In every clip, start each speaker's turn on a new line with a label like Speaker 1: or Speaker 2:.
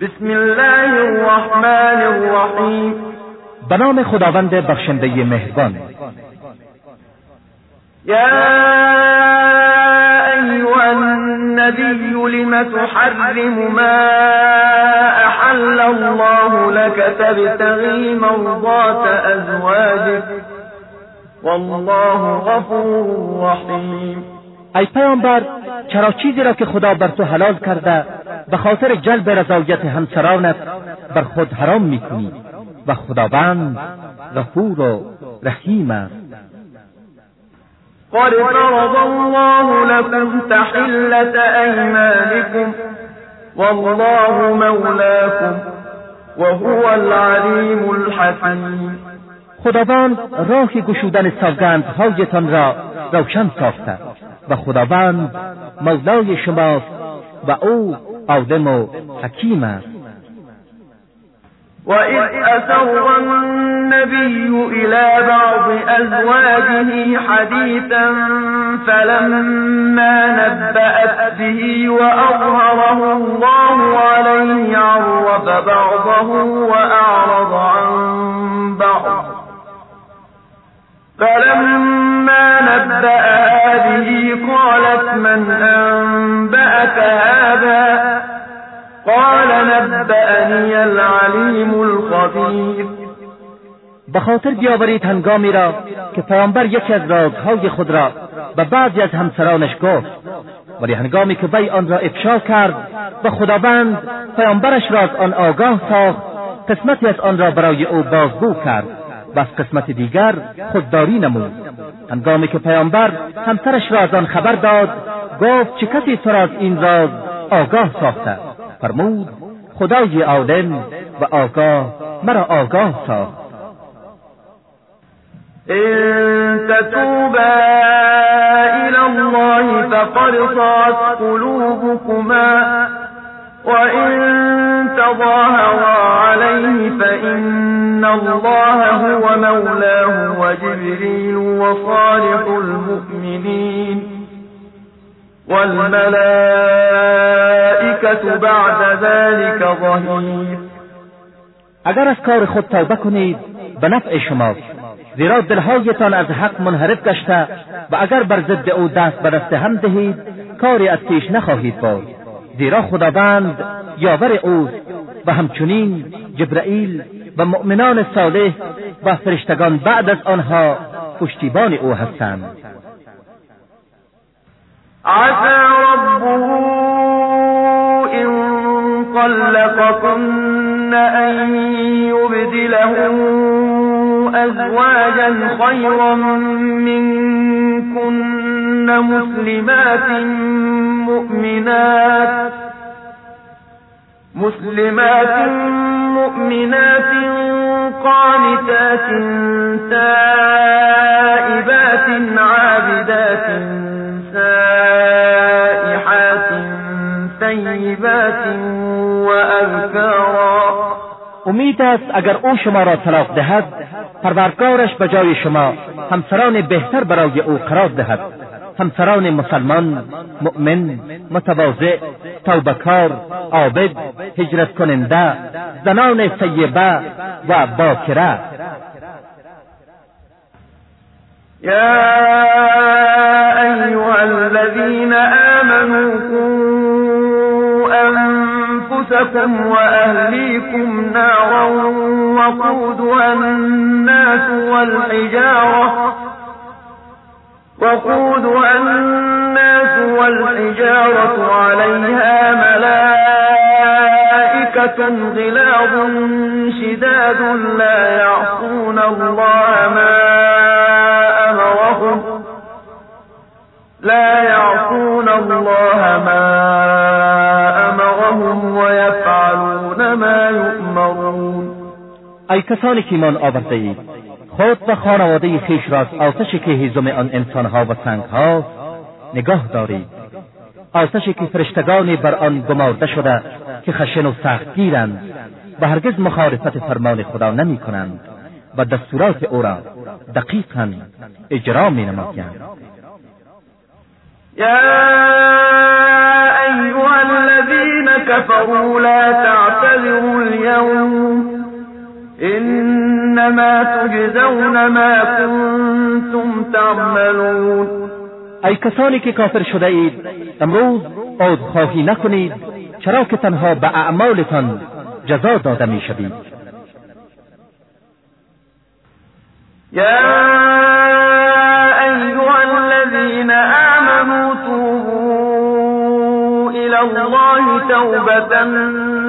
Speaker 1: بسم الله الرحمن الرحیم
Speaker 2: به نام خداوند بخشنده مهربان
Speaker 1: یا ایها النبی لم تحرم ما احل الله لك تبتغی مرضات ازواجك والله غفور رحیم
Speaker 2: ای پیامبر چرا چیزی را که خدا بر تو حلال کرده به خاطر جلب رضایت همسرانت بر خود حرام میکنی و خداوند غفور و رحیم است
Speaker 1: قد فرض الله لكم تحلة أيمانكم والله مولاكم وهو
Speaker 2: العليم الحكيم خداوند راه گشودن سوگندهایتان را روشن ساخته و خداوند مولای شماست و او او دمو حکیم است
Speaker 1: وإذ أسر النبي إلى بعض أزواجه حديثا فلما نبأت به وأظهره الله عليه عرف بعضه وأعرض عن بعض فلما نبأها به قالت من
Speaker 2: انی العلیم به بیاورید هنگامی را که پیامبر یکی از رازهای خود را به بعضی از همسرانش گفت ولی هنگامی که وی آن را افشا کرد و خداوند پیامبرش را از آن آگاه ساخت قسمتی از آن را برای او بازگو کرد و از قسمت دیگر خودداری نمود هنگامی که پیامبر همسرش را از آن خبر داد گفت چه کسی تو را از این راز آگاه ساخته فرمود خدای عالم و آگاه مرا آگاه ساخت
Speaker 1: إن تتوبا إلى الله فقد صعت قلوبكما وإن تظاهرا عليه فإن الله هو مولاه وجبريل وصالح المؤمنين والملائكة بعد ذلك
Speaker 2: اگر از کار خود توبه کنید به نفع شما زیرا دلهایتان از حق منحرف گشته و اگر بر ضد او دست به دست هم دهید کاری از پیش نخواهید بود زیرا خداوند یاور او و همچنین جبرئیل و مؤمنان صالح و فرشتگان بعد از آنها پشتیبان او هستند
Speaker 1: طلقكن أن يبدله أزواجا خيرا منكن مسلمات مؤمنات مسلمات مؤمنات قانتات تائبات عابدات سائحات ثيبات
Speaker 2: امید است اگر او شما را طلاق دهد پروردگارش به جای شما همسران بهتر برای او قرار دهد همسران مسلمان مؤمن متواضع توبکار عابد هجرت کننده زنان طیبه و باکره
Speaker 1: یا ایها الذین آمنوا أنفسكم وأهليكم نارا وقودها الناس والحجارة وقودها الناس والحجارة عليها ملائكة غلاظ شداد لا يعصون الله ما أمرهم لا يعصون الله ما أمرهم
Speaker 2: ای کسانی که ایمان آورده اید خود و خانواده خیش را از آتش که هیزم آن ها و ها نگاه دارید آتشی که فرشتگانی بر آن گمارده شده که خشن و سخت گیرند و هرگز مخالفت فرمان خدا نمی کنند و دستورات او را دقیقا اجرا می نمایند
Speaker 1: یا أيها الذين كفروا لا تعتذروا اليوم انما تجزون ما
Speaker 2: کنتم تعملون ای کسانی که
Speaker 1: کافر شده اید امروز آد خواهی نکنید چرا که تنها به اعمالتان
Speaker 2: جزا داده می شوید
Speaker 1: یا ایها الذین آمنوا توبوا الى الله توبه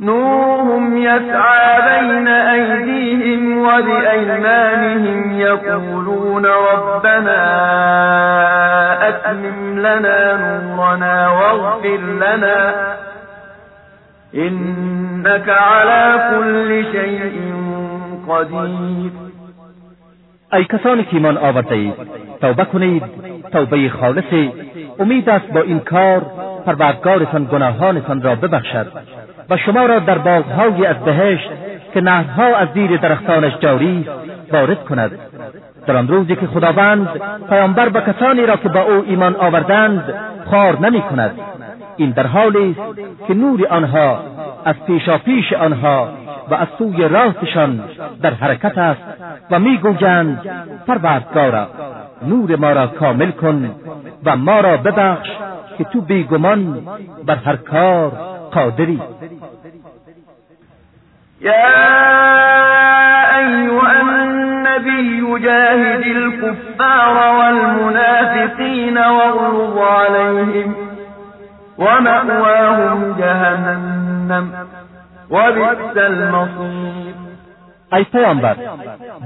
Speaker 1: نورهم يسعى بين أيديهم وبأيمانهم يقولون ربنا أتمم
Speaker 2: لنا نورنا واغفر لنا إنك على كل شيء قدیر ای کسانی که ایمان آورده توبه کنید توبه خالصی امید است با این کار پروردگارتان گناهانتان را ببخشد و شما را در باغهایی از بهشت که نهرها از زیر درختانش جاری وارد کند در آن روزی که خداوند پیامبر به کسانی را که با او ایمان آوردند خار نمی کند این در حالی است که نور آنها از پیشاپیش آنها و از سوی راستشان در حرکت است و میگویند پروردگارا نور ما را کامل کن و ما را ببخش که تو بیگمان بر هر کار قادری
Speaker 1: يا أيها النبي جاهد الكفار والمنافقين واغلظ عليهم ومأواهم جهنم وبئس المصير
Speaker 2: أي پیامبر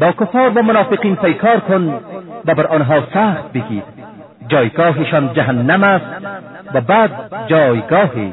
Speaker 2: با کفار و منافقین پیکار کن و بر آنها سخت بگیر جایگاهشان جهنم است و بعد جایگاهی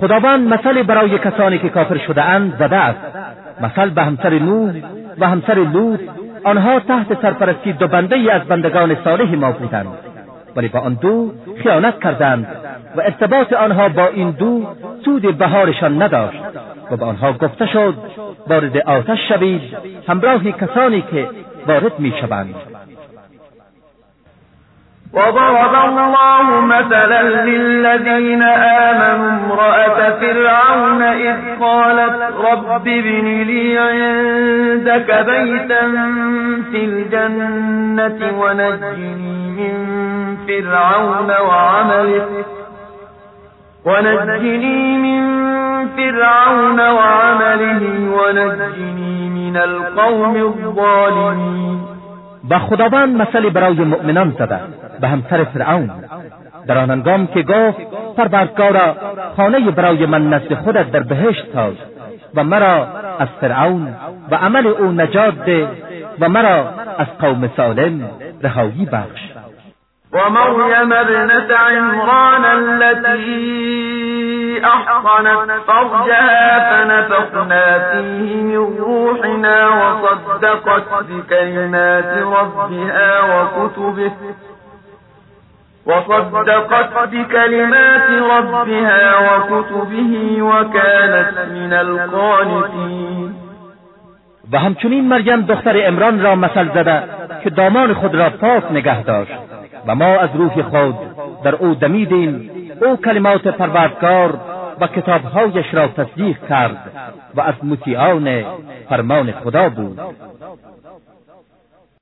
Speaker 2: خداوند مثل برای کسانی که کافر شده اند زده است مثل به همسر نور و همسر لوط آنها تحت سرپرستی دو بنده ای از بندگان صالح ما بودند ولی با آن دو خیانت کردند و ارتباط آنها با این دو سود بهارشان نداشت و به آنها گفته شد وارد آتش شوید همراه کسانی که وارد می شوند
Speaker 1: وضرب الله مثلا للذين آمنوا امرأة فرعون إذ قالت رب ابن لي عندك بيتا في الجنة ونجني من فرعون وعمله ونجني من فرعون وعمله ونجني من القوم الظالمين
Speaker 2: با خداوند مثل برای مؤمنان زده به همسر فرعون در آن هنگام که گفت پروردگارا خانه برای من نزد خودت در بهشت ساز و مرا از فرعون و عمل او نجات ده و مرا از قوم سالم رهایی بخش
Speaker 1: و مریم ابنت عمران التي احقنت فرجها فنفقنا فيه من روحنا وصدقت بكلمات ربها وكتبه وصدقت بكلمات ربها وكتبه وكانت من القانتين
Speaker 2: و همچنین مریم دختر امران را مثل زده که دامان خود را پاک نگه داشت و ما از روح خود در او دمیدیم او کلمات پروردگار و کتابهایش را تصدیق کرد و از مطیعان فرمان خدا بود